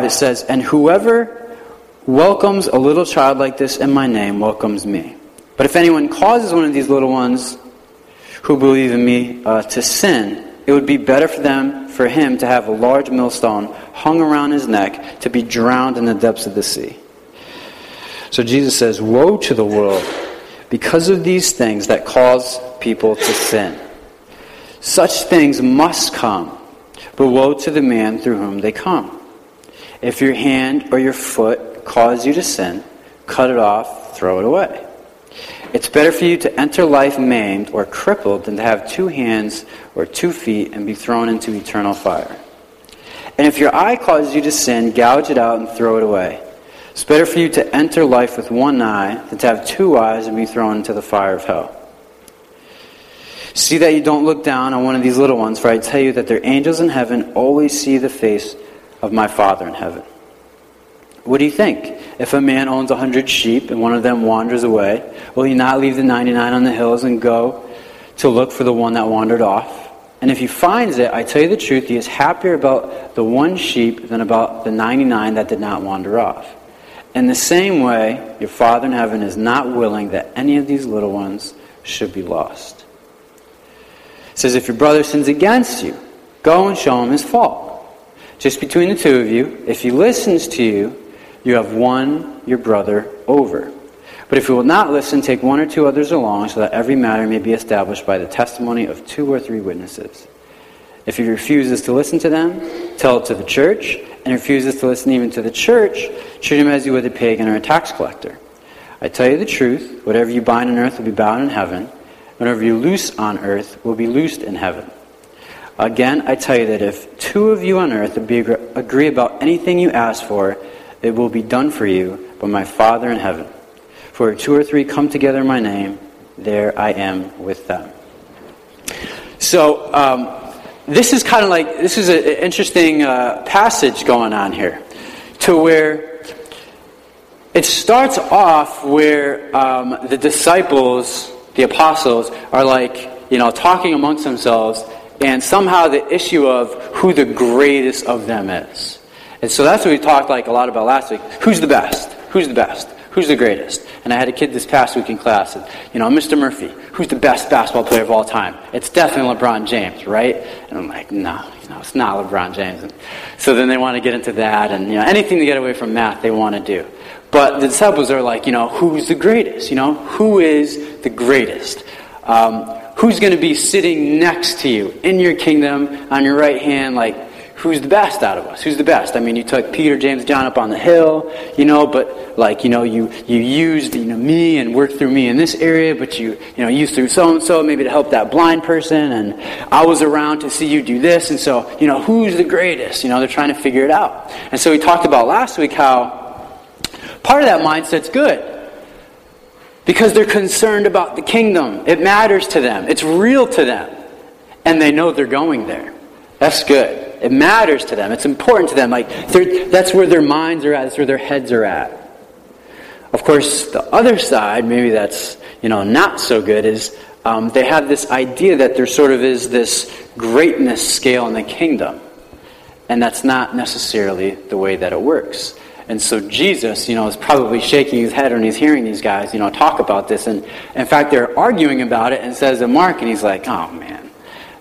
it says, And whoever welcomes a little child like this in my name welcomes me. But if anyone causes one of these little ones who believe in me uh, to sin, it would be better for them, for him, to have a large millstone hung around his neck to be drowned in the depths of the sea. So Jesus says, Woe to the world because of these things that cause people to sin. Such things must come, but woe to the man through whom they come. If your hand or your foot cause you to sin, cut it off, throw it away. It's better for you to enter life maimed or crippled than to have two hands or two feet and be thrown into eternal fire. And if your eye causes you to sin, gouge it out and throw it away. It's better for you to enter life with one eye than to have two eyes and be thrown into the fire of hell. See that you don't look down on one of these little ones, for I tell you that their angels in heaven always see the face of my Father in heaven. What do you think? If a man owns a hundred sheep and one of them wanders away, will he not leave the 99 on the hills and go to look for the one that wandered off? And if he finds it, I tell you the truth, he is happier about the one sheep than about the 99 that did not wander off. In the same way, your Father in heaven is not willing that any of these little ones should be lost. It says, If your brother sins against you, go and show him his fault. Just between the two of you, if he listens to you, you have won your brother over. But if he will not listen, take one or two others along, so that every matter may be established by the testimony of two or three witnesses. If he refuses to listen to them, tell it to the church, and refuses to listen even to the church, treat him as you would a pagan or a tax collector. I tell you the truth, whatever you bind on earth will be bound in heaven, and whatever you loose on earth will be loosed in heaven. Again, I tell you that if two of you on earth agree about anything you ask for, it will be done for you by my Father in heaven. For two or three come together in my name, there I am with them. So, um, this is kind of like, this is an interesting uh, passage going on here, to where it starts off where um, the disciples, the apostles, are like, you know, talking amongst themselves, and somehow the issue of who the greatest of them is. And so that's what we talked like a lot about last week. Who's the best? Who's the best? Who's the greatest? And I had a kid this past week in class, and, you know, Mr. Murphy, who's the best basketball player of all time? It's definitely LeBron James, right? And I'm like, no, no, it's not LeBron James. And so then they want to get into that, and, you know, anything to get away from math they want to do. But the disciples are like, you know, who's the greatest? You know, who is the greatest? Um, who's going to be sitting next to you in your kingdom on your right hand, like, who's the best out of us? Who's the best? I mean, you took Peter, James, John up on the hill, you know, but like, you know, you, you used, you know, me and worked through me in this area, but you, you know, used through so and so maybe to help that blind person, and I was around to see you do this, and so, you know, who's the greatest? You know, they're trying to figure it out. And so we talked about last week how part of that mindset's good. Because they're concerned about the kingdom. It matters to them. It's real to them. And they know they're going there. That's good. It matters to them. It's important to them. Like that's where their minds are at. That's where their heads are at. Of course, the other side, maybe that's you know not so good, is um, they have this idea that there sort of is this greatness scale in the kingdom, and that's not necessarily the way that it works. And so Jesus, you know, is probably shaking his head when he's hearing these guys, you know, talk about this. And in fact, they're arguing about it and says to Mark, and he's like, oh man,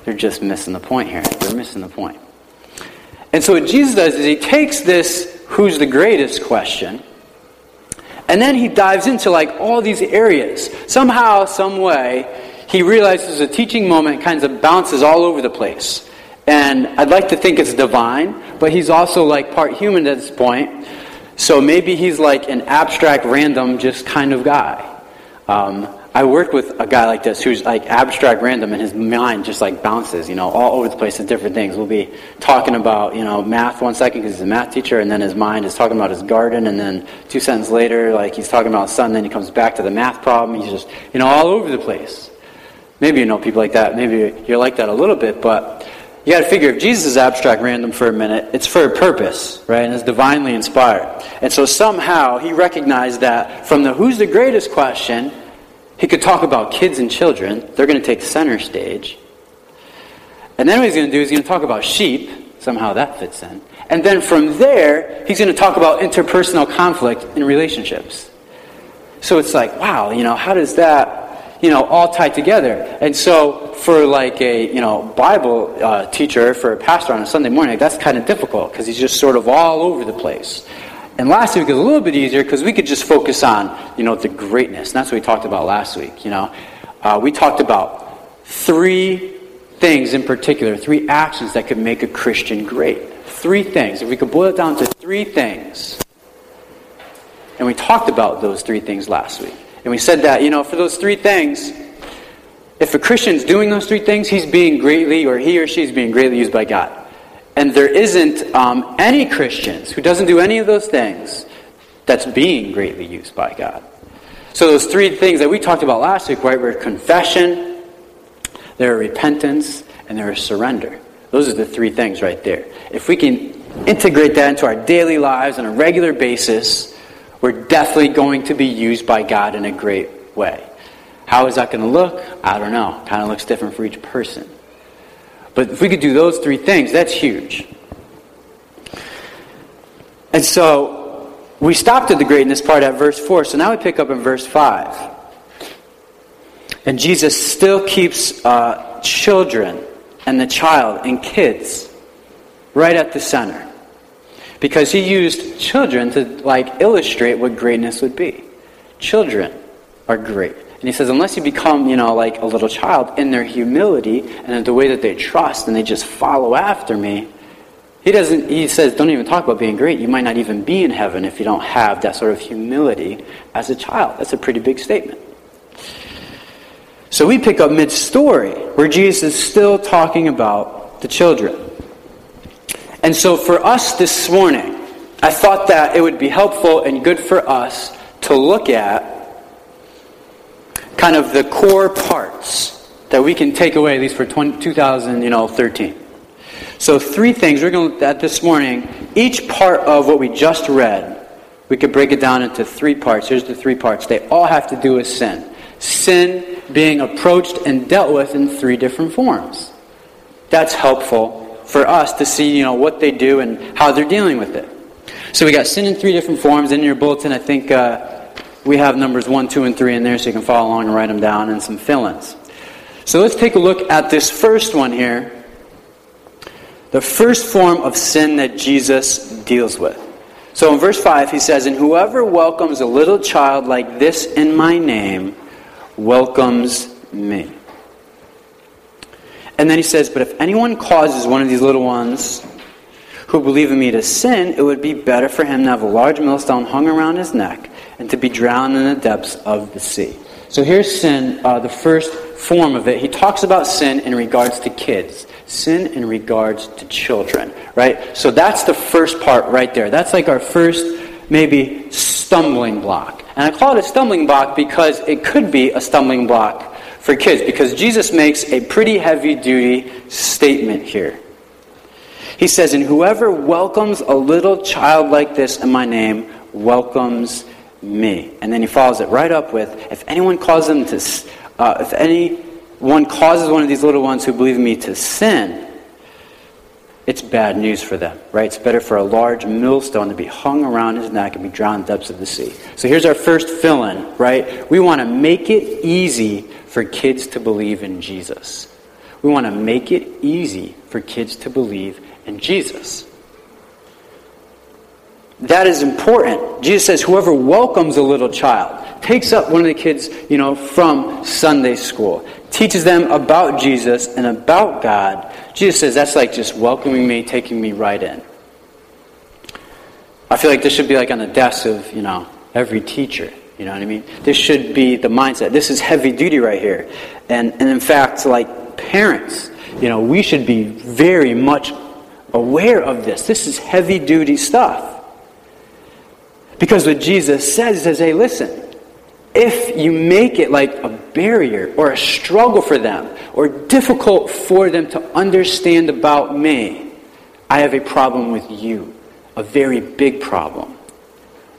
they're just missing the point here. They're missing the point. And so what Jesus does is he takes this who's the greatest question, and then he dives into like all these areas. Somehow, some way, he realizes a teaching moment kind of bounces all over the place. And I'd like to think it's divine, but he's also like part human at this point. So maybe he's like an abstract, random, just kind of guy. Um, I work with a guy like this who's like abstract random and his mind just like bounces, you know, all over the place with different things. We'll be talking about, you know, math one second because he's a math teacher and then his mind is talking about his garden and then two sentences later, like he's talking about son, then he comes back to the math problem. He's just, you know, all over the place. Maybe you know people like that. Maybe you're like that a little bit, but you got to figure if Jesus is abstract random for a minute, it's for a purpose, right? And it's divinely inspired. And so somehow he recognized that from the who's the greatest question, he could talk about kids and children. They're going to take center stage. And then what he's going to do is he's going to talk about sheep. Somehow that fits in. And then from there, he's going to talk about interpersonal conflict in relationships. So it's like, wow, you know, how does that, you know, all tied together? And so for like a, you know, Bible uh, teacher, for a pastor on a Sunday morning, that's kind of difficult because he's just sort of all over the place. And last week was a little bit easier because we could just focus on, you know, the greatness. And that's what we talked about last week, you know. Uh, we talked about three things in particular, three actions that could make a Christian great. Three things. If we could boil it down to three things. And we talked about those three things last week. And we said that, you know, for those three things, if a Christian's doing those three things, he's being greatly, or he or she's being greatly used by God. And there isn't um, any Christians who doesn't do any of those things that's being greatly used by God. So those three things that we talked about last week, right, were confession, there are repentance, and there is surrender. Those are the three things right there. If we can integrate that into our daily lives on a regular basis, we're definitely going to be used by God in a great way. How is that going to look? I don't know. Kind of looks different for each person. But if we could do those three things, that's huge. And so we stopped at the greatness part at verse 4. So now we pick up in verse 5. And Jesus still keeps uh, children and the child and kids right at the center. Because he used children to like illustrate what greatness would be. Children are great. And he says, unless you become, you know, like a little child in their humility and in the way that they trust and they just follow after me, he doesn't he says, don't even talk about being great. You might not even be in heaven if you don't have that sort of humility as a child. That's a pretty big statement. So we pick up mid story where Jesus is still talking about the children. And so for us this morning, I thought that it would be helpful and good for us to look at kind of the core parts that we can take away, at least for 20, 2013. So, three things we're going to look at this morning. Each part of what we just read, we could break it down into three parts. Here's the three parts. They all have to do with sin. Sin being approached and dealt with in three different forms. That's helpful for us to see, you know, what they do and how they're dealing with it. So we got sin in three different forms. In your bulletin, I think uh, we have numbers 1, 2, and 3 in there so you can follow along and write them down and some fill ins. So let's take a look at this first one here. The first form of sin that Jesus deals with. So in verse 5, he says, And whoever welcomes a little child like this in my name welcomes me. And then he says, But if anyone causes one of these little ones who believe in me to sin, it would be better for him to have a large millstone hung around his neck and to be drowned in the depths of the sea. So here's sin, uh, the first form of it. He talks about sin in regards to kids, sin in regards to children, right? So that's the first part right there. That's like our first, maybe, stumbling block. And I call it a stumbling block because it could be a stumbling block for kids, because Jesus makes a pretty heavy duty statement here. He says, And whoever welcomes a little child like this in my name welcomes me. And then he follows it right up with, if anyone causes them to, uh, if anyone causes one of these little ones who believe in me to sin, it's bad news for them, right? It's better for a large millstone to be hung around his neck and be drowned in the depths of the sea. So here's our first fill in, right? We want to make it easy for kids to believe in Jesus. We want to make it easy for kids to believe in Jesus. That is important. Jesus says, whoever welcomes a little child, takes up one of the kids, you know, from Sunday school, teaches them about Jesus and about God, Jesus says that's like just welcoming me, taking me right in. I feel like this should be like on the desk of, you know, every teacher. You know what I mean? This should be the mindset. This is heavy duty right here. And, and in fact, like parents, you know, we should be very much aware of this. This is heavy duty stuff. Because what Jesus says, says, hey, listen, if you make it like a barrier or a struggle for them or difficult for them to understand about me, I have a problem with you, a very big problem.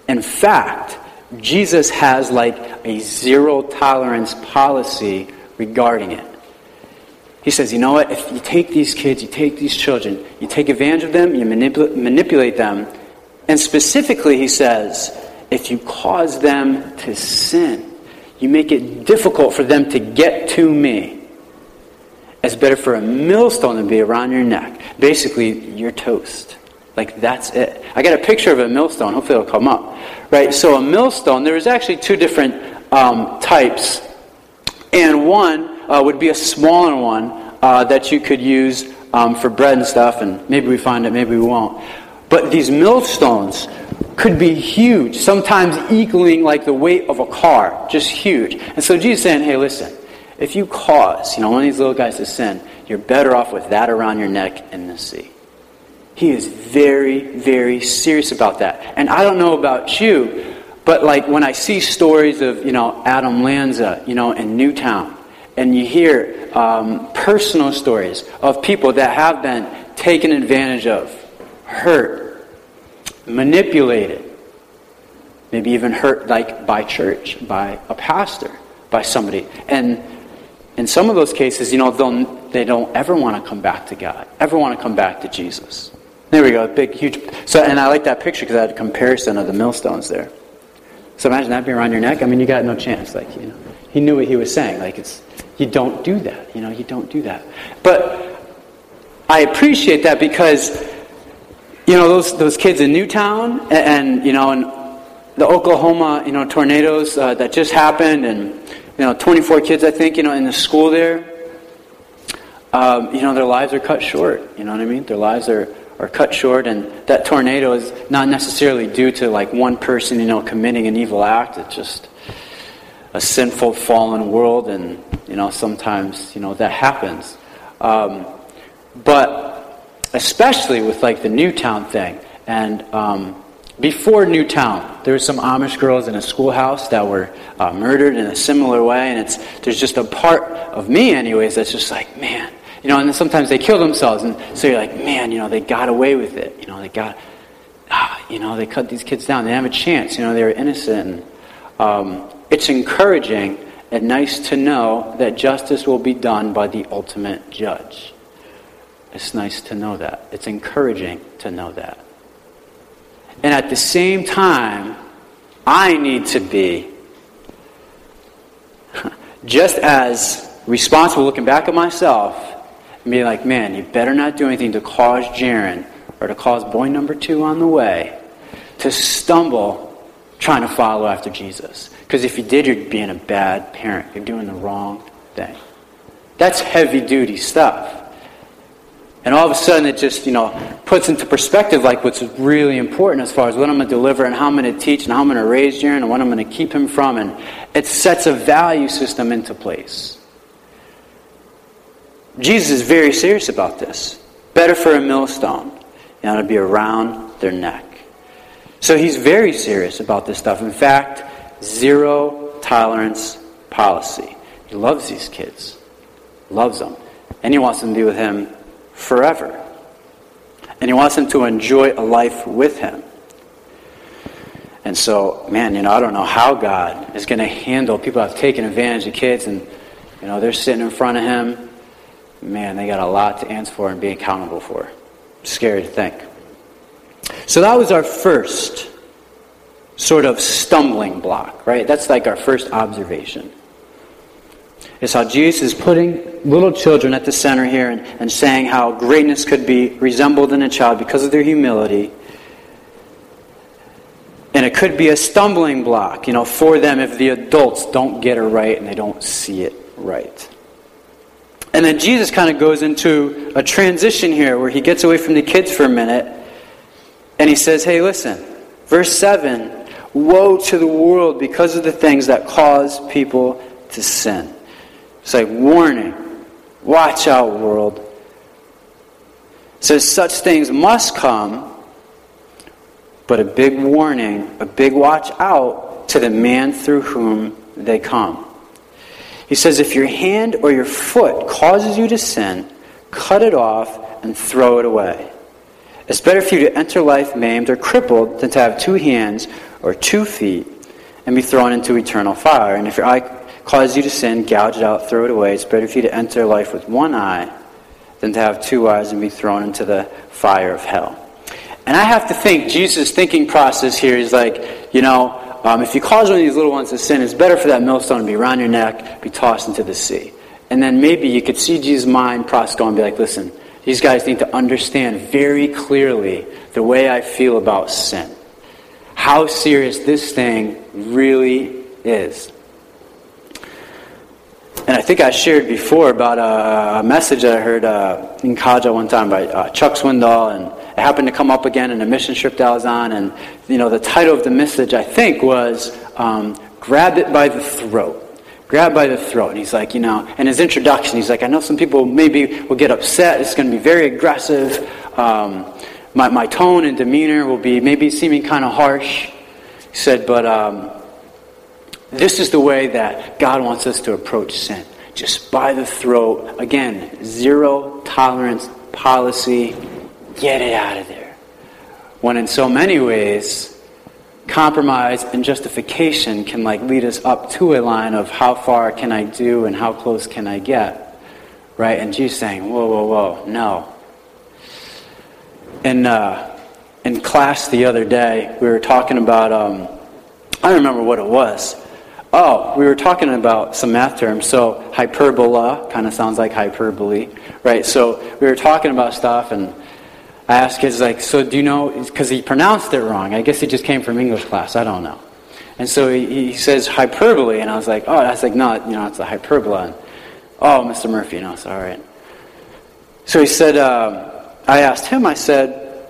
In fact, Jesus has like a zero tolerance policy regarding it. He says, you know what? If you take these kids, you take these children, you take advantage of them, you manipul- manipulate them, and specifically, he says, if you cause them to sin, you make it difficult for them to get to me. It's better for a millstone to be around your neck. Basically, you're toast. Like, that's it. I got a picture of a millstone. Hopefully, it'll come up. Right? So, a millstone, there's actually two different um, types. And one uh, would be a smaller one uh, that you could use um, for bread and stuff. And maybe we find it, maybe we won't. But these millstones could be huge, sometimes equaling like the weight of a car, just huge. And so Jesus saying, hey, listen, if you cause, you know, one of these little guys to sin, you're better off with that around your neck in the sea. He is very, very serious about that. And I don't know about you, but like when I see stories of, you know, Adam Lanza, you know, in Newtown, and you hear um, personal stories of people that have been taken advantage of, hurt, manipulated, maybe even hurt like by church, by a pastor, by somebody. And in some of those cases, you know, they don't ever want to come back to God, ever want to come back to Jesus. There we go, big, huge. So, and I like that picture because I had a comparison of the millstones there. So imagine that being around your neck. I mean, you got no chance. Like, you know, he knew what he was saying. Like, it's you don't do that. You know, you don't do that. But I appreciate that because you know those those kids in Newtown and, and you know and the Oklahoma you know tornadoes uh, that just happened and you know, 24 kids, I think, you know, in the school there. Um, you know, their lives are cut short. You know what I mean? Their lives are, are cut short, and that tornado is not necessarily due to like one person, you know, committing an evil act. It's just a sinful, fallen world, and you know, sometimes you know that happens. Um, but especially with like the Newtown thing, and um, before Newtown, there were some Amish girls in a schoolhouse that were uh, murdered in a similar way, and it's there's just a part of me, anyways, that's just like, man, you know. And then sometimes they kill themselves, and so you're like, man, you know, they got away with it. You know, they got, ah, you know, they cut these kids down. They didn't have a chance. You know, they were innocent. Um, it's encouraging and nice to know that justice will be done by the ultimate judge. It's nice to know that. It's encouraging to know that. And at the same time, I need to be just as responsible looking back at myself and be like, man, you better not do anything to cause Jaron or to cause boy number two on the way to stumble trying to follow after Jesus. Because if you did, you're being a bad parent. You're doing the wrong thing. That's heavy duty stuff. And all of a sudden, it just, you know, puts into perspective like what's really important as far as what I'm going to deliver and how I'm going to teach and how I'm going to raise Jaron and what I'm going to keep him from. And it sets a value system into place. Jesus is very serious about this. Better for a millstone, know, to be around their neck. So he's very serious about this stuff. In fact, zero tolerance policy. He loves these kids, loves them, and he wants them to be with him forever. And he wants them to enjoy a life with him. And so, man, you know, I don't know how God is going to handle people have taken advantage of kids and, you know, they're sitting in front of him. Man, they got a lot to answer for and be accountable for. Scary to think. So that was our first sort of stumbling block, right? That's like our first observation is how Jesus is putting little children at the center here and, and saying how greatness could be resembled in a child because of their humility. And it could be a stumbling block, you know, for them if the adults don't get it right and they don't see it right. And then Jesus kind of goes into a transition here where he gets away from the kids for a minute and he says, Hey, listen, verse 7 Woe to the world because of the things that cause people to sin. It's like warning. Watch out, world. Says such things must come, but a big warning, a big watch out to the man through whom they come. He says, if your hand or your foot causes you to sin, cut it off and throw it away. It's better for you to enter life maimed or crippled than to have two hands or two feet and be thrown into eternal fire. And if your eye causes you to sin, gouge it out, throw it away. It's better for you to enter life with one eye than to have two eyes and be thrown into the fire of hell. And I have to think, Jesus' thinking process here is like, you know, um, if you cause one of these little ones to sin, it's better for that millstone to be around your neck, be tossed into the sea. And then maybe you could see Jesus' mind process going and be like, listen, these guys need to understand very clearly the way I feel about sin. How serious this thing really is. And I think I shared before about a, message that I heard uh, in college at one time by uh, Chuck Swindoll, and it happened to come up again in a mission trip that I was on. And you know, the title of the message I think was um, "Grab It by the Throat." Grab by the throat. And he's like, you know, in his introduction, he's like, I know some people maybe will get upset. It's going to be very aggressive. Um, my, my tone and demeanor will be maybe seeming kind of harsh. He said, but um, this is the way that God wants us to approach sin. Just by the throat. Again, zero tolerance policy. Get it out of there. When in so many ways, compromise and justification can like lead us up to a line of how far can I do and how close can I get. Right? And Jesus saying, whoa, whoa, whoa, no. In, uh, in class the other day, we were talking about, um, I don't remember what it was. Oh, we were talking about some math terms. So hyperbola kind of sounds like hyperbole, right? So we were talking about stuff, and I asked kids like, "So do you know?" Because he pronounced it wrong. I guess he just came from English class. I don't know. And so he, he says hyperbole, and I was like, "Oh," that's like, "No, you know, it's a hyperbola." And, oh, Mr. Murphy, know, it's all right. So he said, um, I asked him. I said,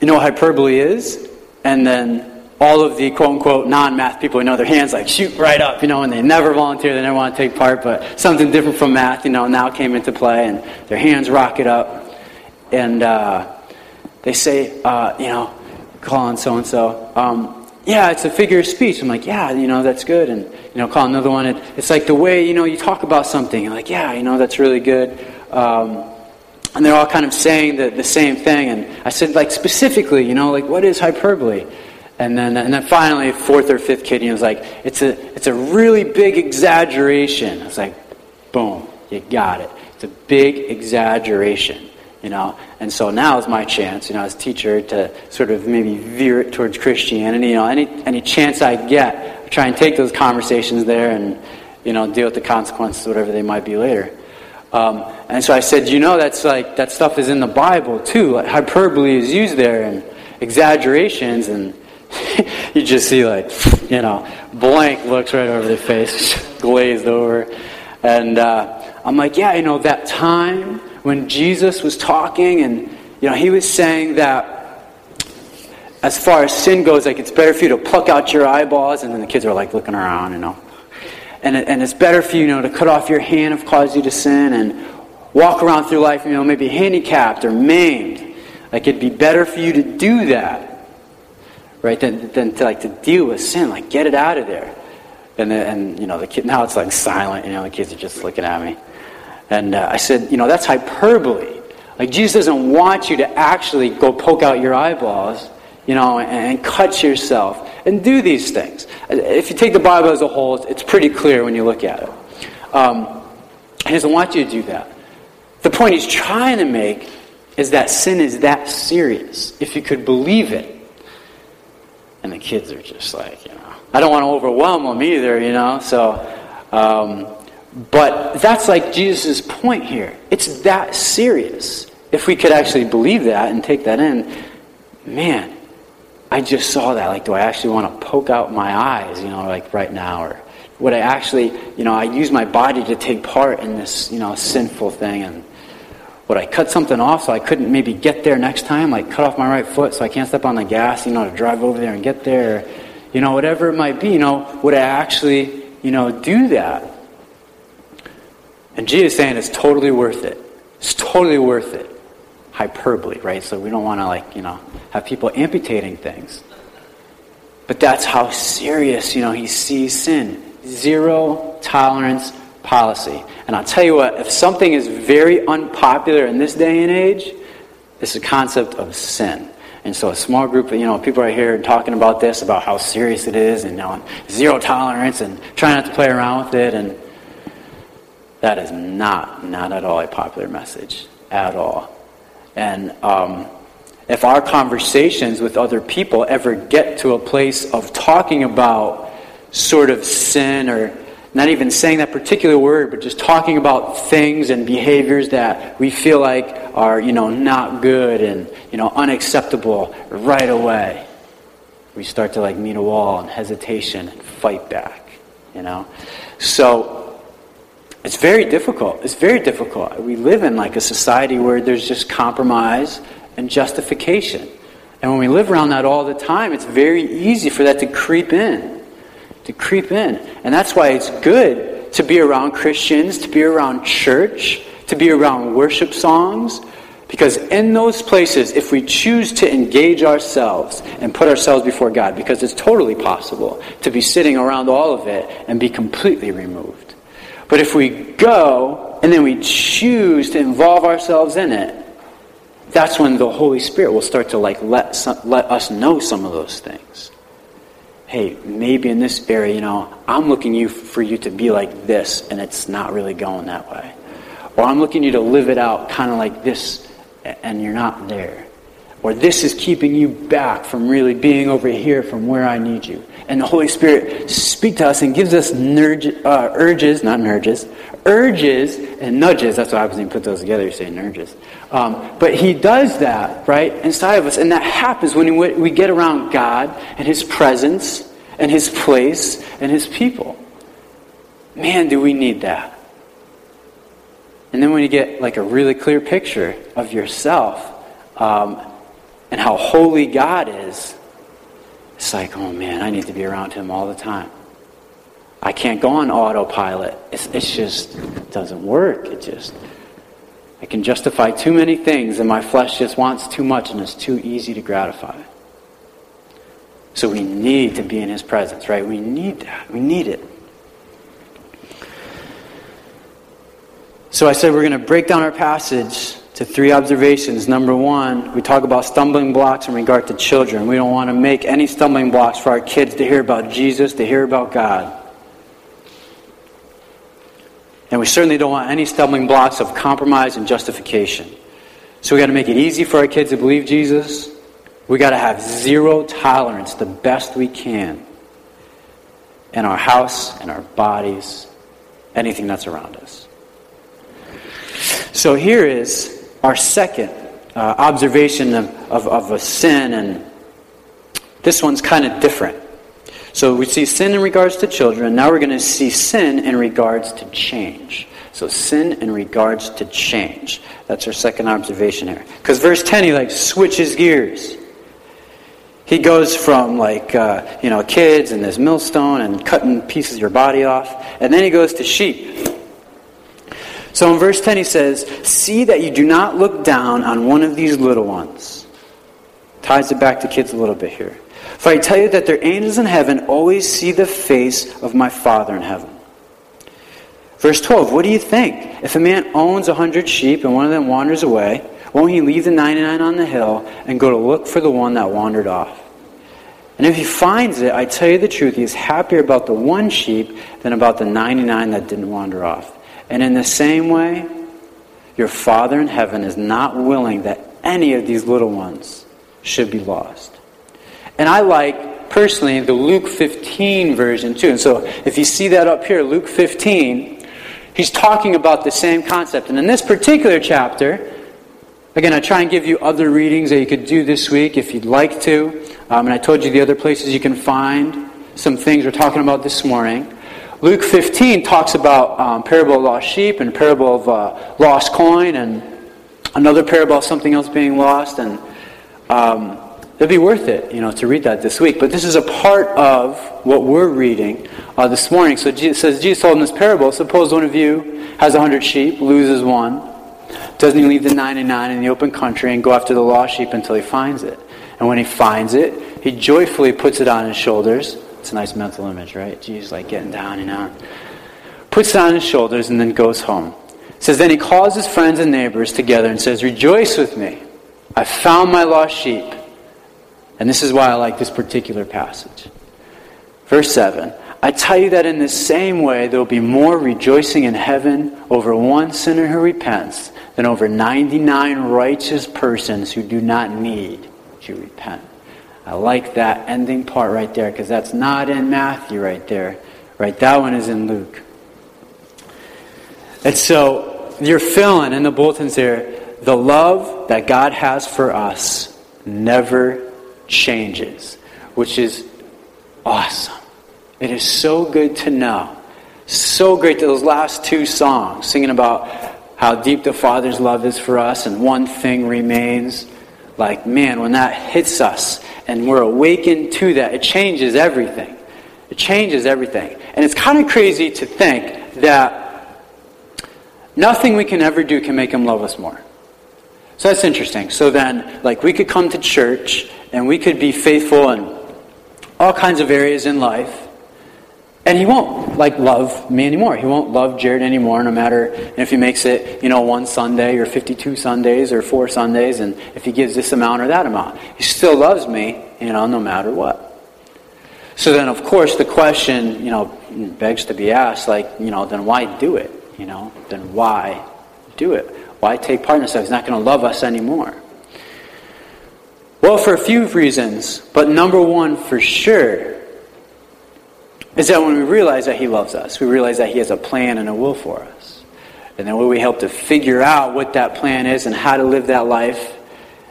"You know what hyperbole is?" And then all of the quote unquote non math people, you know, their hands like shoot right up, you know, and they never volunteer, they never want to take part, but something different from math, you know, now came into play, and their hands rocket up. And uh, they say, uh, you know, calling so and so, yeah, it's a figure of speech. I'm like, yeah, you know, that's good. And, you know, call another one. It's like the way, you know, you talk about something. You're like, yeah, you know, that's really good. Um, and they're all kind of saying the, the same thing. And I said, like, specifically, you know, like, what is hyperbole? And then, and then finally, fourth or fifth kid, he was like, it's a, it's a really big exaggeration. I was like, boom, you got it. It's a big exaggeration, you know. And so now is my chance, you know, as teacher, to sort of maybe veer it towards Christianity. You know, any, any chance I get, I try and take those conversations there and, you know, deal with the consequences, whatever they might be later. Um, and so I said, you know, that's like, that stuff is in the Bible too. Like, hyperbole is used there and exaggerations and you just see like, you know, blank looks right over their face, glazed over. And uh, I'm like, yeah, you know, that time when Jesus was talking and, you know, he was saying that as far as sin goes, like it's better for you to pluck out your eyeballs, and then the kids are like looking around, you know. And, and it's better for you, you know, to cut off your hand if caused you to sin and walk around through life, you know, maybe handicapped or maimed. Like it'd be better for you to do that right? Than, than to like to deal with sin, like get it out of there. And and you know, the kid now it's like silent. You know, the kids are just looking at me. And uh, I said, you know, that's hyperbole. Like Jesus doesn't want you to actually go poke out your eyeballs, you know, and, and cut yourself and do these things. If you take the Bible as a whole, it's pretty clear when you look at it. Um, he doesn't want you to do that. The point he's trying to make is that sin is that serious. If you could believe it, and the kids are just like, you know, I don't want to overwhelm them either, you know. So, um, but that's like Jesus' point here. It's that serious. If we could actually believe that and take that in, man, I just saw that. Like, do I actually want to poke out my eyes, you know, like right now, or would I actually, you know, I use my body to take part in this, you know, sinful thing and would I cut something off so I couldn't maybe get there next time? Like cut off my right foot so I can't step on the gas, you know, to drive over there and get there. You know, whatever it might be, you know, would I actually, you know, do that? And Jesus is saying it's totally worth it. It's totally worth it. Hyperbole, right? So we don't want to like, you know, have people amputating things. But that's how serious, you know, he sees sin. Zero tolerance policy. And I'll tell you what, if something is very unpopular in this day and age, it's the concept of sin. And so a small group of, you know, people are here talking about this, about how serious it is, and you know, zero tolerance, and trying not to play around with it, and that is not, not at all a popular message, at all. And um, if our conversations with other people ever get to a place of talking about sort of sin or not even saying that particular word, but just talking about things and behaviors that we feel like are, you know, not good and, you know, unacceptable right away. We start to like meet a wall and hesitation and fight back, you know? So it's very difficult. It's very difficult. We live in like a society where there's just compromise and justification. And when we live around that all the time, it's very easy for that to creep in to creep in. And that's why it's good to be around Christians, to be around church, to be around worship songs. Because in those places, if we choose to engage ourselves and put ourselves before God, because it's totally possible to be sitting around all of it and be completely removed. But if we go and then we choose to involve ourselves in it, that's when the Holy Spirit will start to like let, some, let us know some of those things hey, maybe in this area, you know, I'm looking you for you to be like this, and it's not really going that way. Or I'm looking you to live it out kind of like this, and you're not there. Or this is keeping you back from really being over here from where I need you. And the Holy Spirit speaks to us and gives us uh, urges, not nurges, urges and nudges. That's why I was to put those together. You say nurges. Um, but He does that, right, inside of us. And that happens when we, we get around God and His presence and His place and His people. Man, do we need that. And then when you get like a really clear picture of yourself, um, and how holy God is, it's like, oh man, I need to be around Him all the time. I can't go on autopilot. It's, it's just, it doesn't work. It just, I can justify too many things, and my flesh just wants too much, and it's too easy to gratify. So we need to be in His presence, right? We need that. We need it. So I said we're going to break down our passage to three observations. Number one, we talk about stumbling blocks in regard to children. We don't want to make any stumbling blocks for our kids to hear about Jesus, to hear about God. And we certainly don't want any stumbling blocks of compromise and justification. So we got to make it easy for our kids to believe Jesus. We got to have zero tolerance the best we can in our house, in our bodies, anything that's around us. So here is our second uh, observation of, of, of a sin, and this one's kind of different. So we see sin in regards to children. Now we're going to see sin in regards to change. So sin in regards to change. That's our second observation here. Because verse 10, he like switches gears. He goes from like, uh, you know, kids and this millstone and cutting pieces of your body off. And then he goes to sheep. So in verse 10 he says, See that you do not look down on one of these little ones. Ties it back to kids a little bit here. For I tell you that their angels in heaven always see the face of my Father in heaven. Verse 12, what do you think? If a man owns a hundred sheep and one of them wanders away, won't he leave the 99 on the hill and go to look for the one that wandered off? And if he finds it, I tell you the truth, he is happier about the one sheep than about the 99 that didn't wander off. And in the same way, your Father in heaven is not willing that any of these little ones should be lost. And I like, personally, the Luke 15 version too. And so if you see that up here, Luke 15, he's talking about the same concept. And in this particular chapter, again, I try and give you other readings that you could do this week if you'd like to. Um, and I told you the other places you can find some things we're talking about this morning. Luke 15 talks about um, parable of lost sheep and parable of uh, lost coin and another parable of something else being lost. And um, it'd be worth it, you know, to read that this week. But this is a part of what we're reading uh, this morning. So Jesus says, Jesus told in this parable, suppose one of you has a hundred sheep, loses one. Doesn't he leave the 99 in the open country and go after the lost sheep until he finds it? And when he finds it, he joyfully puts it on his shoulders it's a nice mental image, right? Jesus like getting down and out. Puts it on his shoulders and then goes home. says, Then he calls his friends and neighbors together and says, Rejoice with me. I found my lost sheep. And this is why I like this particular passage. Verse 7 I tell you that in the same way there will be more rejoicing in heaven over one sinner who repents than over 99 righteous persons who do not need to repent. I like that ending part right there because that's not in Matthew right there. Right, that one is in Luke. And so you're feeling in the bulletins there the love that God has for us never changes, which is awesome. It is so good to know. So great that those last two songs, singing about how deep the Father's love is for us and one thing remains. Like, man, when that hits us and we're awakened to that, it changes everything. It changes everything. And it's kind of crazy to think that nothing we can ever do can make him love us more. So that's interesting. So then, like, we could come to church and we could be faithful in all kinds of areas in life. And he won't like love me anymore. He won't love Jared anymore, no matter if he makes it, you know, one Sunday or 52 Sundays or four Sundays, and if he gives this amount or that amount. He still loves me, you know, no matter what. So then, of course, the question, you know, begs to be asked, like, you know, then why do it? You know, then why do it? Why take part in this? He's not going to love us anymore. Well, for a few reasons, but number one for sure is that when we realize that He loves us, we realize that He has a plan and a will for us. And then when we help to figure out what that plan is and how to live that life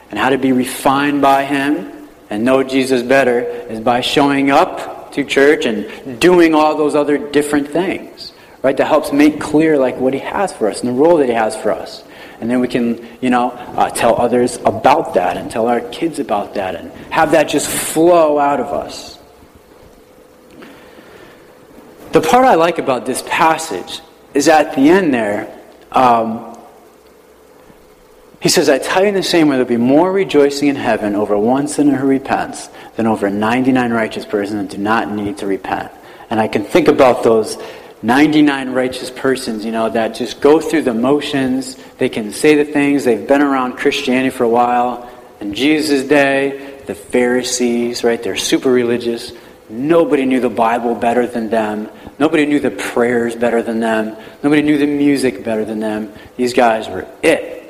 and how to be refined by Him and know Jesus better is by showing up to church and doing all those other different things, right? That helps make clear like what He has for us and the role that He has for us. And then we can, you know, uh, tell others about that and tell our kids about that and have that just flow out of us. The part I like about this passage is at the end there, um, he says, I tell you in the same way, there'll be more rejoicing in heaven over one sinner who repents than over 99 righteous persons that do not need to repent. And I can think about those 99 righteous persons, you know, that just go through the motions. They can say the things. They've been around Christianity for a while. In Jesus' day, the Pharisees, right, they're super religious. Nobody knew the Bible better than them. Nobody knew the prayers better than them. Nobody knew the music better than them. These guys were it.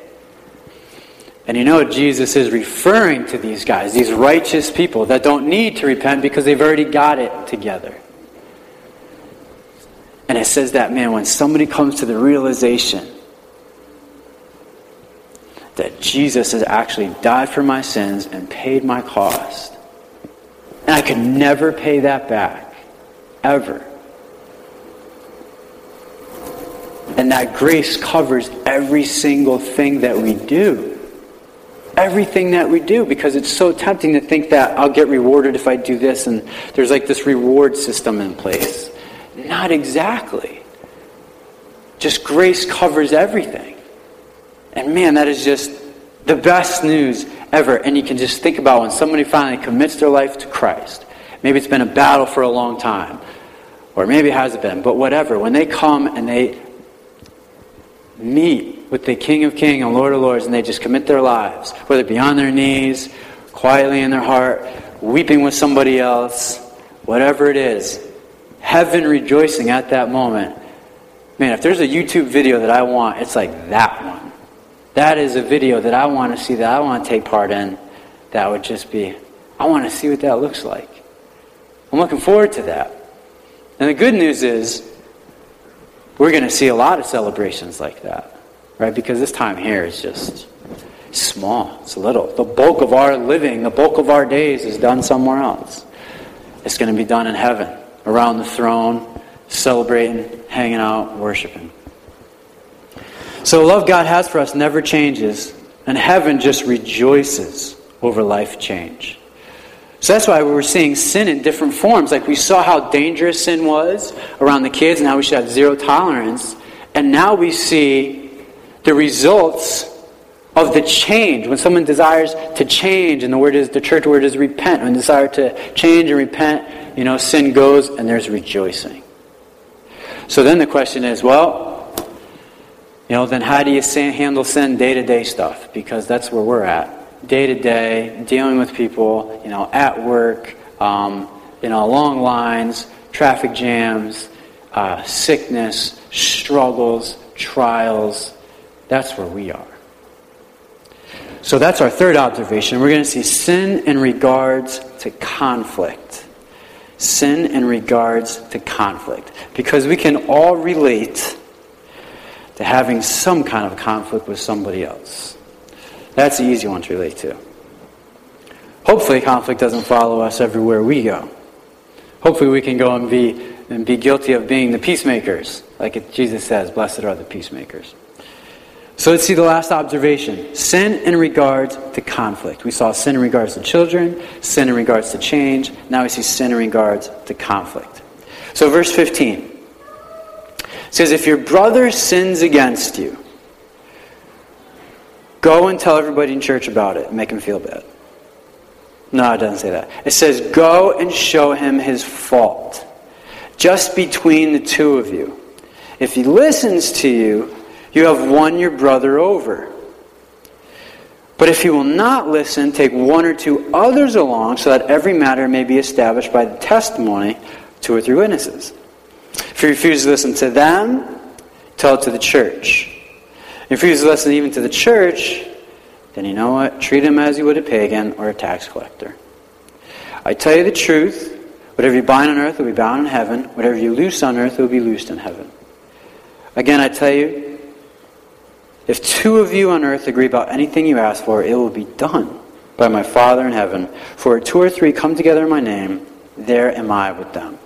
And you know, Jesus is referring to these guys, these righteous people that don't need to repent because they've already got it together. And it says that, man, when somebody comes to the realization that Jesus has actually died for my sins and paid my cost, and I could never pay that back, ever. And that grace covers every single thing that we do. Everything that we do, because it's so tempting to think that I'll get rewarded if I do this, and there's like this reward system in place. Not exactly. Just grace covers everything. And man, that is just the best news ever. And you can just think about when somebody finally commits their life to Christ. Maybe it's been a battle for a long time, or maybe it hasn't been, but whatever. When they come and they meet with the King of Kings and Lord of Lords and they just commit their lives, whether it be on their knees, quietly in their heart, weeping with somebody else, whatever it is, heaven rejoicing at that moment. Man, if there's a YouTube video that I want, it's like that one. That is a video that I want to see, that I want to take part in. That would just be, I want to see what that looks like. I'm looking forward to that. And the good news is, we're going to see a lot of celebrations like that, right? Because this time here is just small, it's little. The bulk of our living, the bulk of our days is done somewhere else. It's going to be done in heaven around the throne, celebrating, hanging out, worshiping. So the love God has for us never changes, and heaven just rejoices over life change. So that's why we were seeing sin in different forms. Like we saw how dangerous sin was around the kids and how we should have zero tolerance. And now we see the results of the change. When someone desires to change, and the word is the church word is repent. When desire to change and repent, you know, sin goes and there's rejoicing. So then the question is, well, you know, then how do you handle sin day to day stuff? Because that's where we're at. Day to day, dealing with people, you know, at work, um, you know, long lines, traffic jams, uh, sickness, struggles, trials. That's where we are. So that's our third observation. We're going to see sin in regards to conflict. Sin in regards to conflict. Because we can all relate to having some kind of conflict with somebody else. That's the easy one to relate to. Hopefully, conflict doesn't follow us everywhere we go. Hopefully, we can go and be, and be guilty of being the peacemakers. Like Jesus says, Blessed are the peacemakers. So let's see the last observation sin in regards to conflict. We saw sin in regards to children, sin in regards to change. Now we see sin in regards to conflict. So, verse 15 says, If your brother sins against you, go and tell everybody in church about it and make him feel bad. No, it doesn't say that. It says, Go and show him his fault, just between the two of you. If he listens to you, you have won your brother over. But if he will not listen, take one or two others along, so that every matter may be established by the testimony of two or three witnesses. If he refuses to listen to them, tell it to the church. If he refuses to listen even to the church, then you know what? Treat him as you would a pagan or a tax collector. I tell you the truth. Whatever you bind on earth will be bound in heaven. Whatever you loose on earth will be loosed in heaven. Again, I tell you, if two of you on earth agree about anything you ask for, it will be done by my Father in heaven. For two or three come together in my name, there am I with them.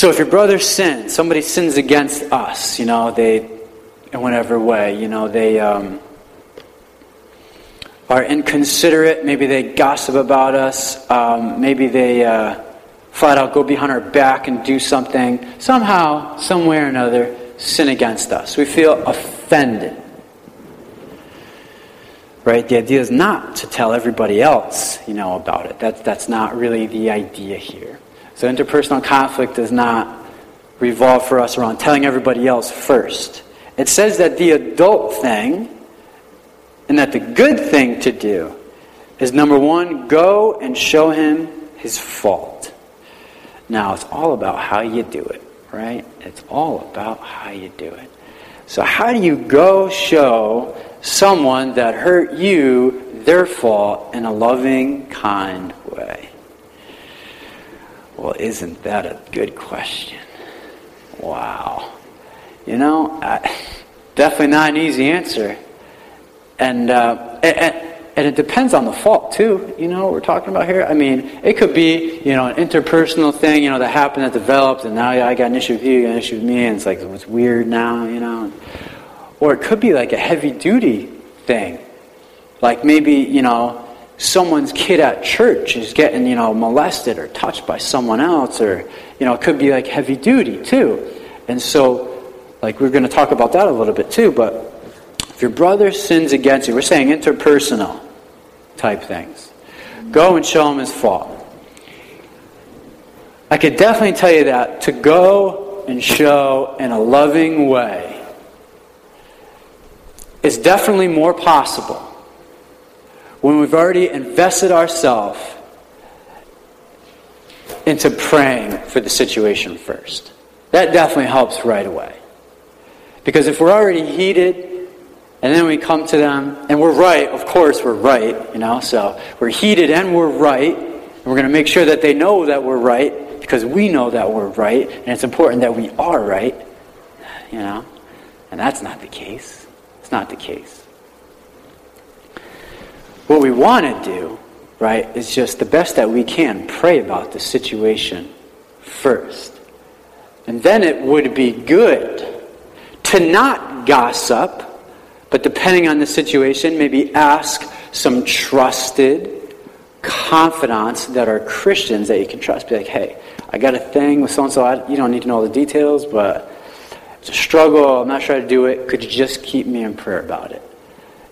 So if your brother sins, somebody sins against us, you know, they in whatever way. You know, they um, are inconsiderate. Maybe they gossip about us. Um, maybe they uh, flat out go behind our back and do something. Somehow, somewhere or another, sin against us. We feel offended. Right? The idea is not to tell everybody else, you know, about it. That, that's not really the idea here. So interpersonal conflict does not revolve for us around telling everybody else first. It says that the adult thing and that the good thing to do is number one, go and show him his fault. Now, it's all about how you do it, right? It's all about how you do it. So, how do you go show someone that hurt you their fault in a loving, kind way? Well, isn't that a good question? Wow. You know, I, definitely not an easy answer. And, uh, and, and it depends on the fault, too, you know, what we're talking about here. I mean, it could be, you know, an interpersonal thing, you know, that happened, that developed, and now I got an issue with you, you got an issue with me, and it's like, it's weird now, you know. Or it could be like a heavy duty thing. Like maybe, you know, someone's kid at church is getting, you know, molested or touched by someone else, or, you know, it could be like heavy duty, too. And so like we're going to talk about that a little bit too, but if your brother sins against you, we're saying interpersonal type things. Go and show him his fault. I could definitely tell you that to go and show in a loving way is definitely more possible when we've already invested ourselves into praying for the situation first. That definitely helps right away. Because if we're already heated, and then we come to them, and we're right, of course we're right, you know, so we're heated and we're right, and we're going to make sure that they know that we're right, because we know that we're right, and it's important that we are right, you know, and that's not the case. It's not the case. What we want to do, right, is just the best that we can pray about the situation first. And then it would be good to not gossip, but depending on the situation, maybe ask some trusted confidants that are Christians that you can trust. Be like, hey, I got a thing with so and so. You don't need to know all the details, but it's a struggle. I'm not sure how to do it. Could you just keep me in prayer about it?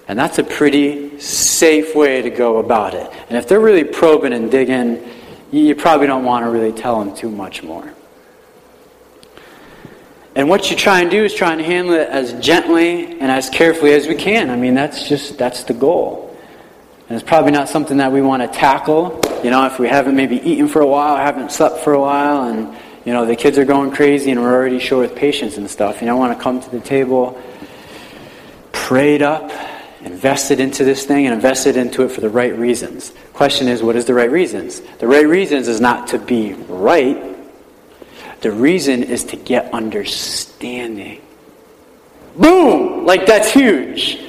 And that's a pretty safe way to go about it. And if they're really probing and digging, you probably don't want to really tell them too much more. And what you try and do is try and handle it as gently and as carefully as we can. I mean, that's just, that's the goal. And it's probably not something that we want to tackle. You know, if we haven't maybe eaten for a while, haven't slept for a while, and, you know, the kids are going crazy and we're already short with patience and stuff. You know, I want to come to the table, prayed up, invested into this thing, and invested into it for the right reasons. Question is, what is the right reasons? The right reasons is not to be right, the reason is to get understanding. Boom! Like that's huge.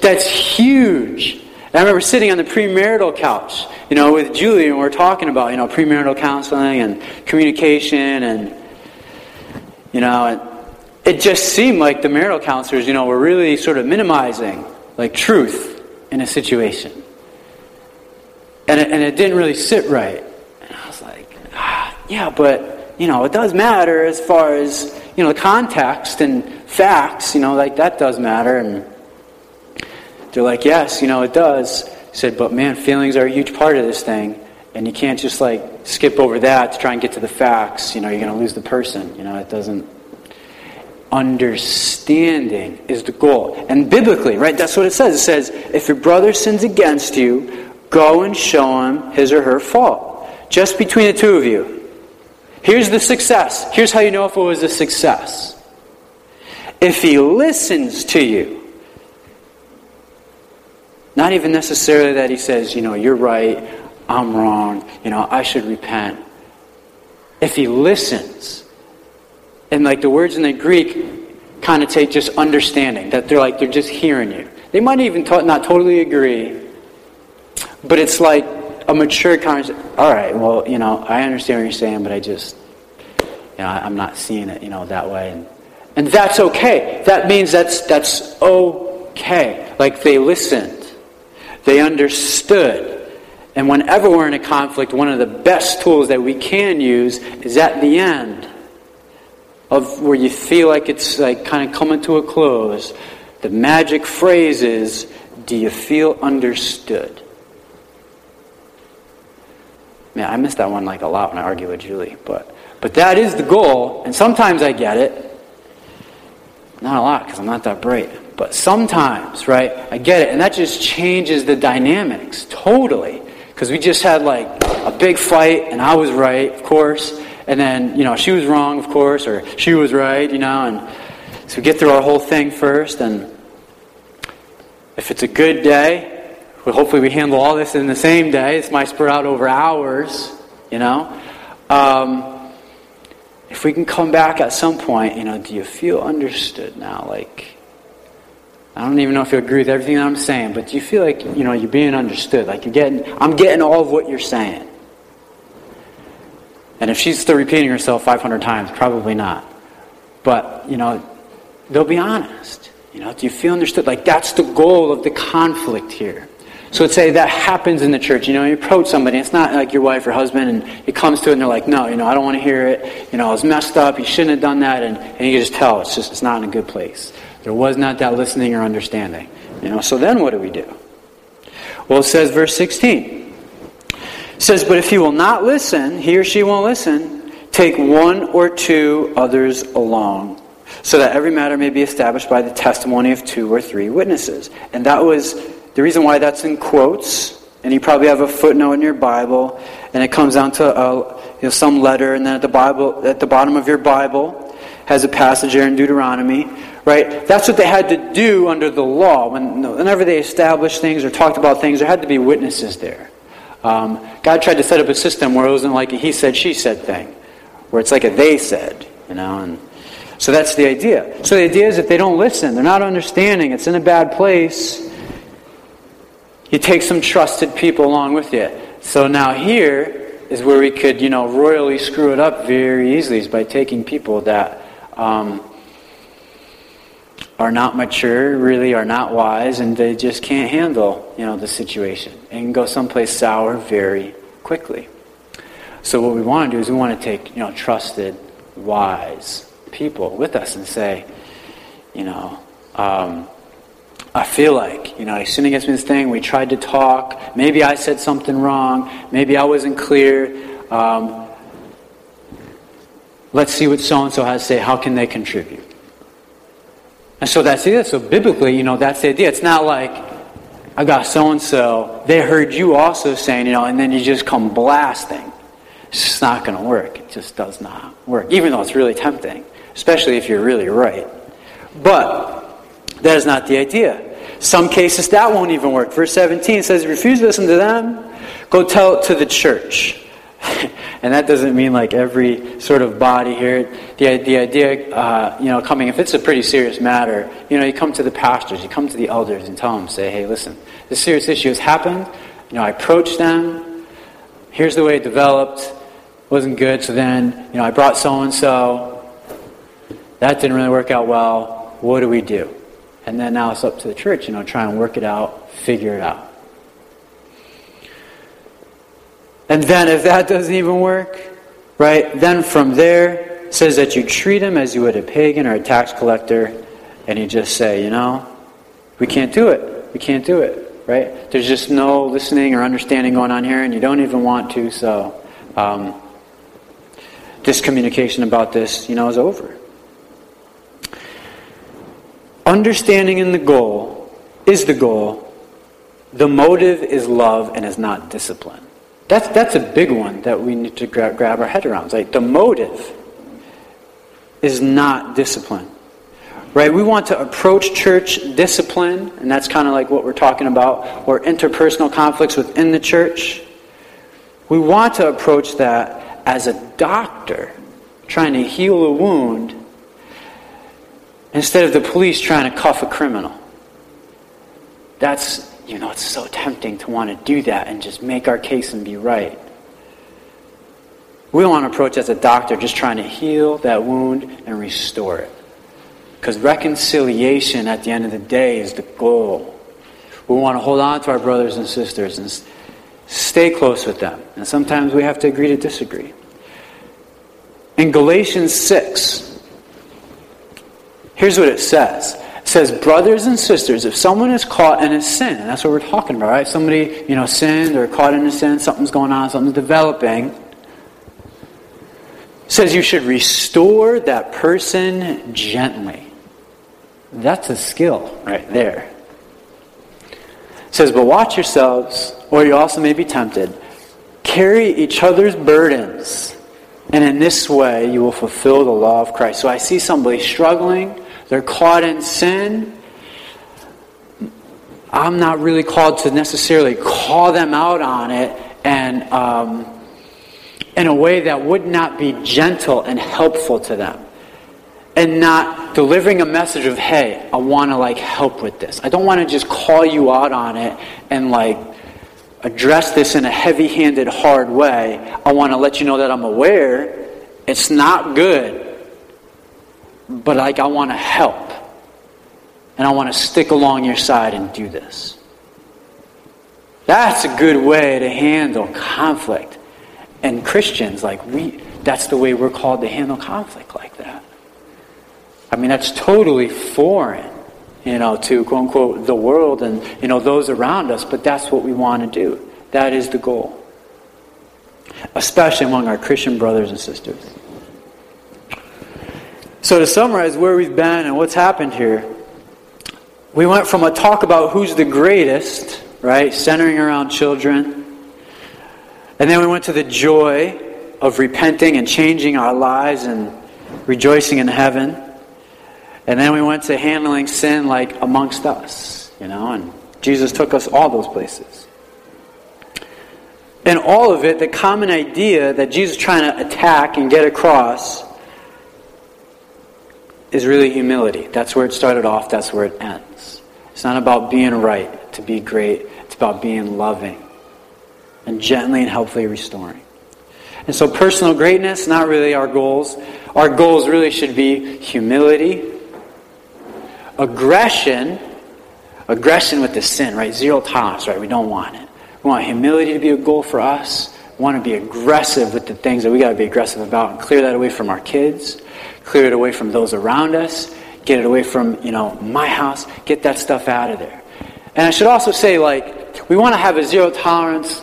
That's huge. I remember sitting on the premarital couch, you know, with Julie, and we are talking about, you know, premarital counseling and communication, and you know, and it just seemed like the marital counselors, you know, were really sort of minimizing like truth in a situation, and it, and it didn't really sit right. And I was like, ah, yeah, but you know, it does matter as far as, you know, the context and facts, you know, like that does matter. And they're like, yes, you know, it does. He said, but man, feelings are a huge part of this thing. And you can't just like skip over that to try and get to the facts. You know, you're going to lose the person. You know, it doesn't. Understanding is the goal. And biblically, right, that's what it says. It says, if your brother sins against you, go and show him his or her fault. Just between the two of you. Here's the success. Here's how you know if it was a success. If he listens to you, not even necessarily that he says, you know, you're right, I'm wrong, you know, I should repent. If he listens, and like the words in the Greek connotate just understanding, that they're like, they're just hearing you. They might even not totally agree, but it's like a mature conversation. All right, well, you know, I understand what you're saying, but I just, you know, I'm not seeing it, you know, that way. And, and that's okay. That means that's, that's okay. Like they listened, they understood. And whenever we're in a conflict, one of the best tools that we can use is at the end of where you feel like it's like kind of coming to a close. The magic phrase is, do you feel understood? Man, I miss that one like a lot when I argue with Julie, but but that is the goal, and sometimes I get it. Not a lot because I'm not that bright, but sometimes, right? I get it, and that just changes the dynamics totally. Because we just had like a big fight, and I was right, of course, and then you know she was wrong, of course, or she was right, you know, and so we get through our whole thing first, and if it's a good day, well, hopefully we handle all this in the same day. This might spread out over hours, you know. Um, if we can come back at some point, you know, do you feel understood now? Like, I don't even know if you agree with everything that I'm saying, but do you feel like, you know, you're being understood? Like you're getting, I'm getting all of what you're saying. And if she's still repeating herself 500 times, probably not. But, you know, they'll be honest. You know, do you feel understood? Like that's the goal of the conflict here. So let's say that happens in the church. You know, you approach somebody, it's not like your wife or husband, and it comes to it, and they're like, no, you know, I don't want to hear it. You know, I was messed up. You shouldn't have done that. And, and you just tell it's just, it's not in a good place. There was not that listening or understanding. You know, so then what do we do? Well, it says, verse 16. Says, But if he will not listen, he or she won't listen, take one or two others along, so that every matter may be established by the testimony of two or three witnesses. And that was the reason why that's in quotes, and you probably have a footnote in your Bible, and it comes down to a, you know, some letter, and then at the Bible, at the bottom of your Bible, has a passage there in Deuteronomy, right? That's what they had to do under the law. When, whenever they established things or talked about things, there had to be witnesses there. Um, God tried to set up a system where it wasn't like a he said, she said thing, where it's like a they said, you know, and so that's the idea. So the idea is if they don't listen, they're not understanding, it's in a bad place, you take some trusted people along with you. So now here is where we could, you know, royally screw it up very easily is by taking people that um, are not mature, really are not wise, and they just can't handle, you know, the situation and go someplace sour very quickly. So what we want to do is we want to take, you know, trusted, wise people with us and say, you know, um, I feel like, you know, sinned against me this thing. We tried to talk. Maybe I said something wrong. Maybe I wasn't clear. Um, let's see what so and so has to say. How can they contribute? And so that's it. So biblically, you know, that's the idea. It's not like I got so and so. They heard you also saying, you know, and then you just come blasting. It's just not going to work. It just does not work, even though it's really tempting, especially if you're really right. But that is not the idea. Some cases that won't even work. Verse 17 says, refuse to listen to them, go tell it to the church. and that doesn't mean like every sort of body here. The, the idea, uh, you know, coming, if it's a pretty serious matter, you know, you come to the pastors, you come to the elders and tell them, say, hey, listen, this serious issue has happened. You know, I approached them. Here's the way it developed. wasn't good. So then, you know, I brought so and so. That didn't really work out well. What do we do? And then now it's up to the church, you know, try and work it out, figure it out. And then if that doesn't even work, right, then from there says that you treat him as you would a pagan or a tax collector, and you just say, you know, we can't do it. We can't do it, right? There's just no listening or understanding going on here, and you don't even want to, so um, this communication about this, you know, is over. Understanding in the goal is the goal. The motive is love and is not discipline. That's, that's a big one that we need to gra- grab our head around. Like the motive is not discipline. Right? We want to approach church discipline, and that's kind of like what we're talking about, or interpersonal conflicts within the church. We want to approach that as a doctor trying to heal a wound instead of the police trying to cuff a criminal. That's, you know, it's so tempting to want to do that and just make our case and be right. We want to approach as a doctor just trying to heal that wound and restore it. Because reconciliation at the end of the day is the goal. We want to hold on to our brothers and sisters and stay close with them. And sometimes we have to agree to disagree. In Galatians 6, Here's what it says. Says, brothers and sisters, if someone is caught in a sin, and that's what we're talking about, right? Somebody, you know, sinned or caught in a sin, something's going on, something's developing. says you should restore that person gently. That's a skill right there. Says, but watch yourselves, or you also may be tempted. Carry each other's burdens, and in this way you will fulfill the law of Christ. So I see somebody struggling they're caught in sin. I'm not really called to necessarily call them out on it and um, in a way that would not be gentle and helpful to them. And not delivering a message of, hey, I want to like help with this. I don't want to just call you out on it and like address this in a heavy handed, hard way. I want to let you know that I'm aware it's not good but like I want to help. And I want to stick along your side and do this. That's a good way to handle conflict. And Christians, like we that's the way we're called to handle conflict like that. I mean, that's totally foreign, you know, to quote unquote the world and you know those around us, but that's what we want to do. That is the goal. Especially among our Christian brothers and sisters. So, to summarize where we've been and what's happened here, we went from a talk about who's the greatest, right, centering around children, and then we went to the joy of repenting and changing our lives and rejoicing in heaven. And then we went to handling sin like amongst us, you know, and Jesus took us all those places. And all of it, the common idea that Jesus is trying to attack and get across is really humility. That's where it started off, that's where it ends. It's not about being right to be great, it's about being loving and gently and helpfully restoring. And so, personal greatness, not really our goals. Our goals really should be humility, aggression, aggression with the sin, right? Zero tolerance, right? We don't want it. We want humility to be a goal for us. We want to be aggressive with the things that we got to be aggressive about and clear that away from our kids clear it away from those around us, get it away from, you know, my house, get that stuff out of there. And I should also say, like, we want to have a zero tolerance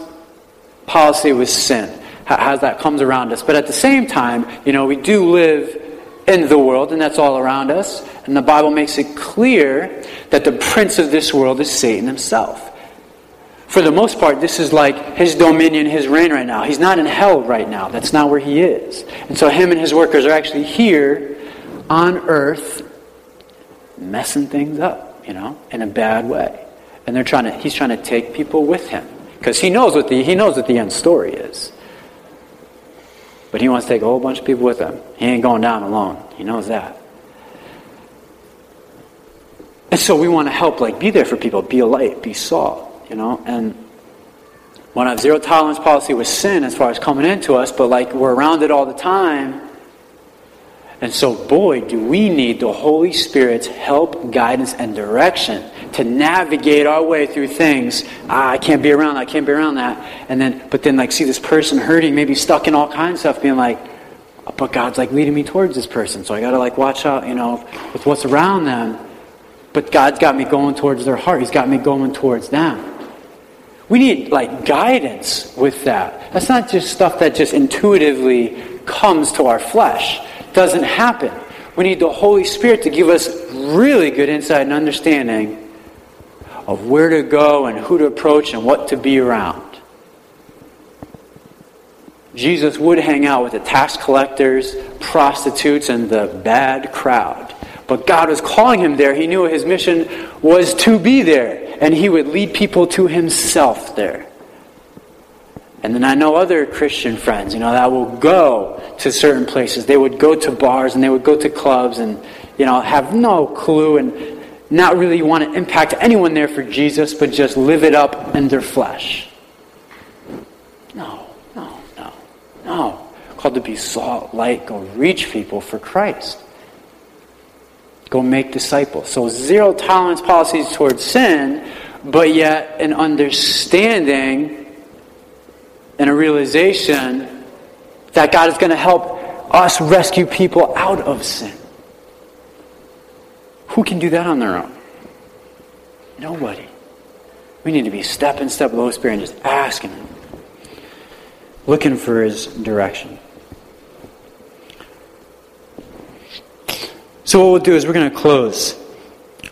policy with sin. how that comes around us. But at the same time, you know, we do live in the world, and that's all around us. And the Bible makes it clear that the prince of this world is Satan himself. For the most part, this is like his dominion, his reign right now. He's not in hell right now. That's not where he is. And so him and his workers are actually here on earth messing things up, you know, in a bad way. And they're trying to he's trying to take people with him because he knows what the he knows what the end story is. But he wants to take a whole bunch of people with him. He ain't going down alone. He knows that. And so we want to help, like, be there for people, be a light, be salt, you know? And want to have zero tolerance policy with sin as far as coming into us, but like we're around it all the time. And so, boy, do we need the Holy Spirit's help, guidance, and direction to navigate our way through things. Ah, I can't be around that, I can't be around that. And then, but then, like, see this person hurting, maybe stuck in all kinds of stuff, being like, but God's like leading me towards this person, so I got to like watch out, you know, with what's around them. But God's got me going towards their heart. He's got me going towards them. We need like guidance with that. That's not just stuff that just intuitively comes to our flesh. Doesn't happen. We need the Holy Spirit to give us really good insight and understanding of where to go and who to approach and what to be around. Jesus would hang out with the tax collectors, prostitutes, and the bad crowd. But God was calling him there. He knew his mission was to be there, and he would lead people to himself there. And then I know other Christian friends, you know, that will go to certain places. They would go to bars and they would go to clubs and, you know, have no clue and not really want to impact anyone there for Jesus, but just live it up in their flesh. No, no, no, no. Called to be salt, light, go reach people for Christ. Go make disciples. So zero tolerance policies towards sin, but yet an understanding and a realization that God is going to help us rescue people out of sin. Who can do that on their own? Nobody. We need to be step in step with the Holy Spirit and just asking Him, looking for His direction. So, what we'll do is we're going to close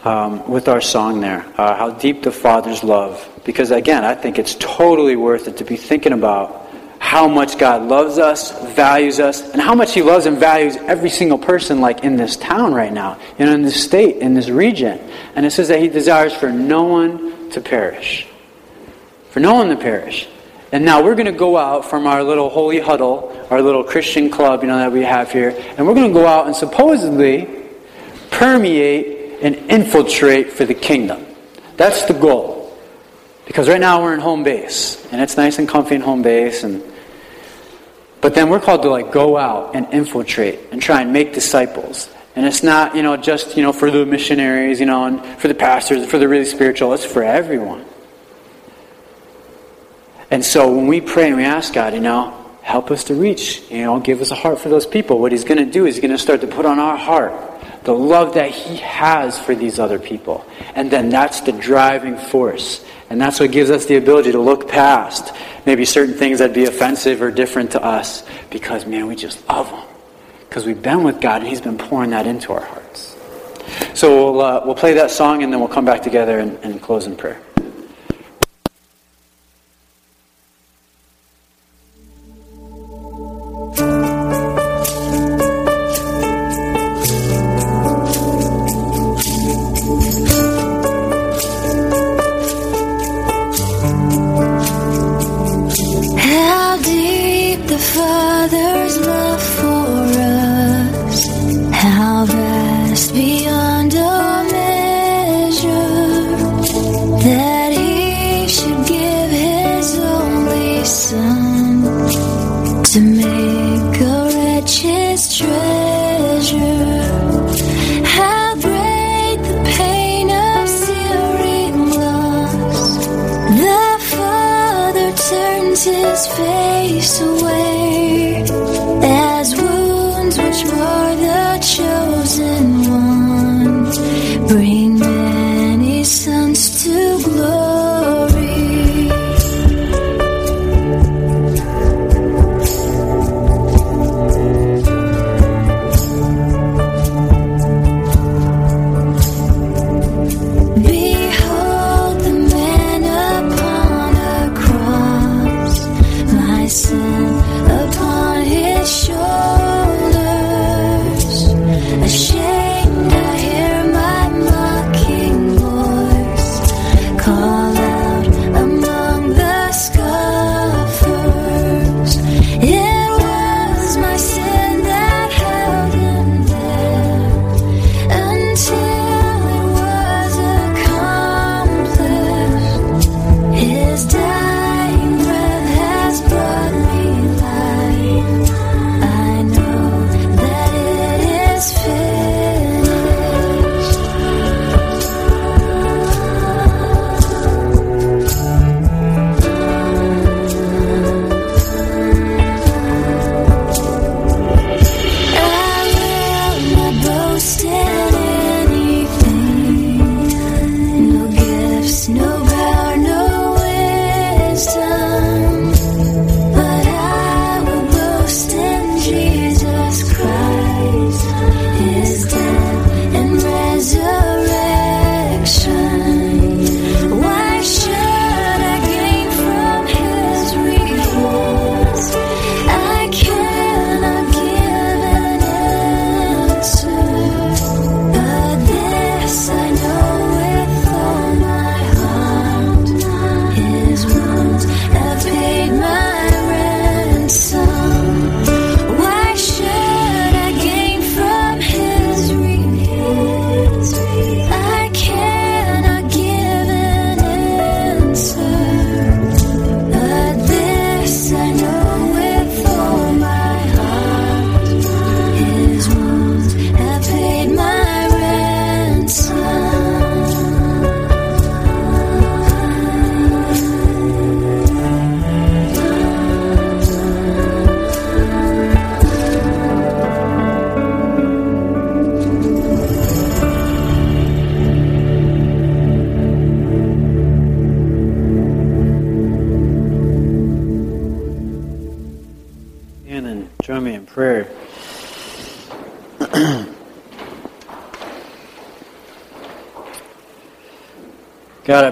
um, with our song there, uh, How Deep the Father's Love. Because, again, I think it's totally worth it to be thinking about how much God loves us, values us, and how much He loves and values every single person, like in this town right now, and in this state, in this region. And it says that He desires for no one to perish. For no one to perish. And now we're going to go out from our little holy huddle, our little Christian club, you know, that we have here, and we're going to go out and supposedly permeate and infiltrate for the kingdom. That's the goal. Because right now we're in home base, and it's nice and comfy in home base, and but then we're called to like go out and infiltrate and try and make disciples. And it's not, you know, just, you know, for the missionaries, you know, and for the pastors, for the really spiritual. It's for everyone. And so when we pray and we ask God, you know, help us to reach, you know, give us a heart for those people. What He's going to do is He's going to start to put on our heart the love that He has for these other people. And then that's the driving force. And that's what gives us the ability to look past maybe certain things that be offensive or different to us because, man, we just love them. Because we've been with God and He's been pouring that into our hearts. So we'll, uh, we'll play that song and then we'll come back together and, and close in prayer.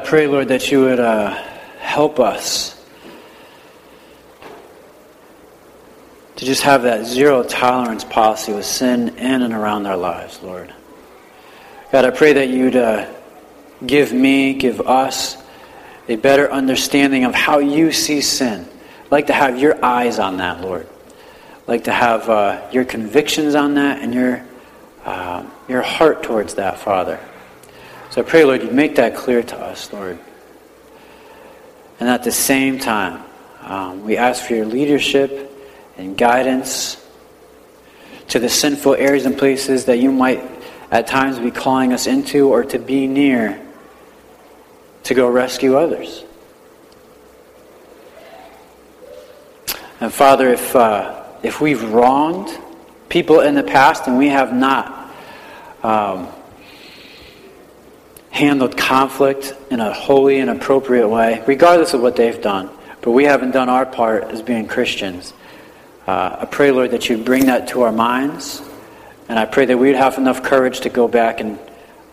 Pray, Lord, that you would uh, help us to just have that zero tolerance policy with sin in and around our lives, Lord. God, I pray that you'd uh, give me, give us a better understanding of how you see sin. I'd like to have your eyes on that, Lord. I'd like to have uh, your convictions on that and your, uh, your heart towards that, Father. So I pray, Lord, you make that clear to us, Lord. And at the same time, um, we ask for your leadership and guidance to the sinful areas and places that you might at times be calling us into or to be near to go rescue others. And Father, if, uh, if we've wronged people in the past and we have not um, handled conflict in a holy and appropriate way, regardless of what they've done. But we haven't done our part as being Christians. Uh, I pray, Lord, that you bring that to our minds. And I pray that we'd have enough courage to go back and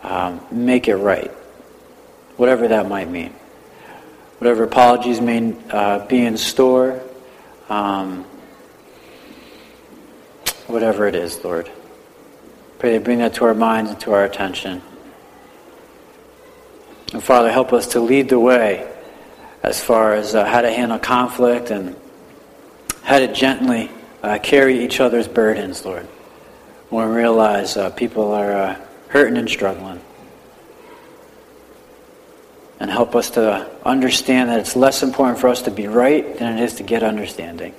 um, make it right, whatever that might mean. Whatever apologies may uh, be in store, um, whatever it is, Lord. Pray that bring that to our minds and to our attention. And Father, help us to lead the way as far as uh, how to handle conflict and how to gently uh, carry each other's burdens, Lord, when we realize uh, people are uh, hurting and struggling. And help us to understand that it's less important for us to be right than it is to get understanding.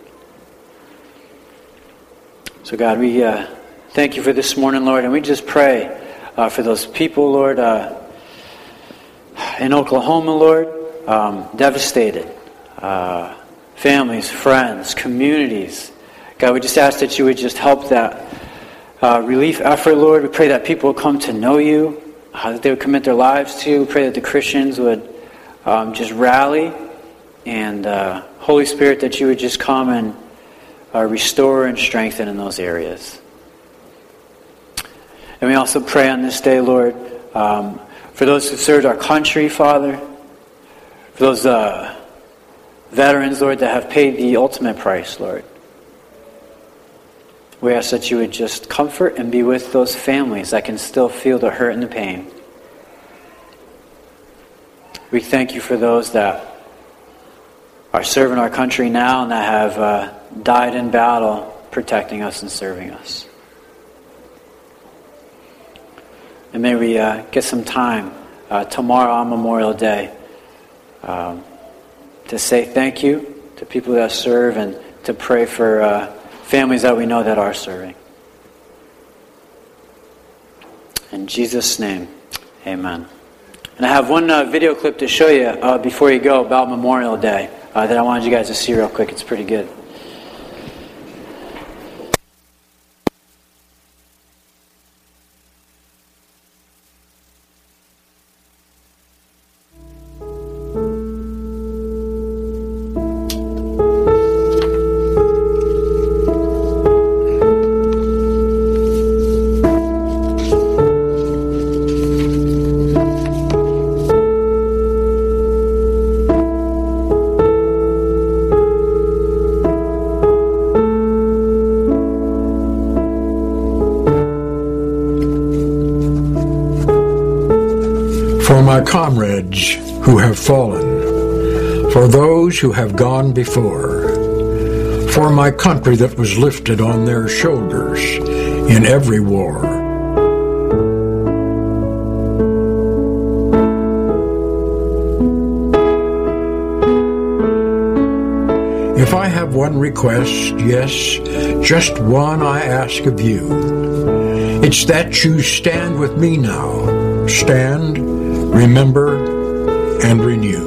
So, God, we uh, thank you for this morning, Lord, and we just pray uh, for those people, Lord in Oklahoma, Lord, um, devastated. Uh, families, friends, communities. God, we just ask that you would just help that uh, relief effort, Lord. We pray that people come to know you, uh, that they would commit their lives to you. We pray that the Christians would um, just rally. And uh, Holy Spirit, that you would just come and uh, restore and strengthen in those areas. And we also pray on this day, Lord, um, for those who served our country, Father, for those uh, veterans, Lord, that have paid the ultimate price, Lord. We ask that you would just comfort and be with those families that can still feel the hurt and the pain. We thank you for those that are serving our country now and that have uh, died in battle protecting us and serving us. And may we uh, get some time uh, tomorrow on Memorial Day um, to say thank you to people that serve and to pray for uh, families that we know that are serving. In Jesus' name, amen. And I have one uh, video clip to show you uh, before you go about Memorial Day uh, that I wanted you guys to see real quick. It's pretty good. Comrades who have fallen, for those who have gone before, for my country that was lifted on their shoulders in every war. If I have one request, yes, just one I ask of you. It's that you stand with me now. Stand remember, and renew.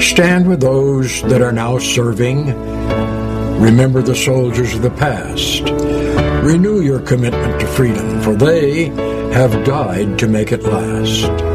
Stand with those that are now serving. Remember the soldiers of the past. renew your commitment to freedom, for they have died to make it last.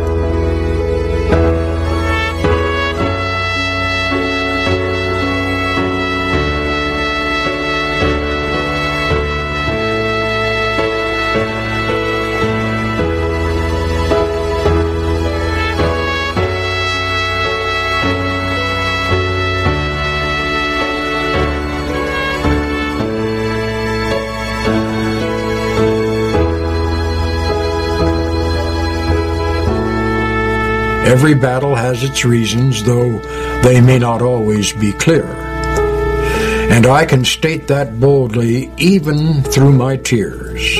Every battle has its reasons, though they may not always be clear. And I can state that boldly even through my tears.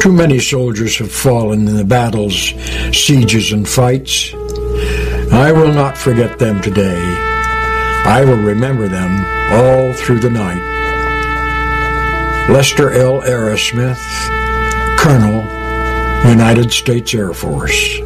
Too many soldiers have fallen in the battles, sieges, and fights. I will not forget them today. I will remember them all through the night. Lester L. Arrowsmith, Colonel, United States Air Force.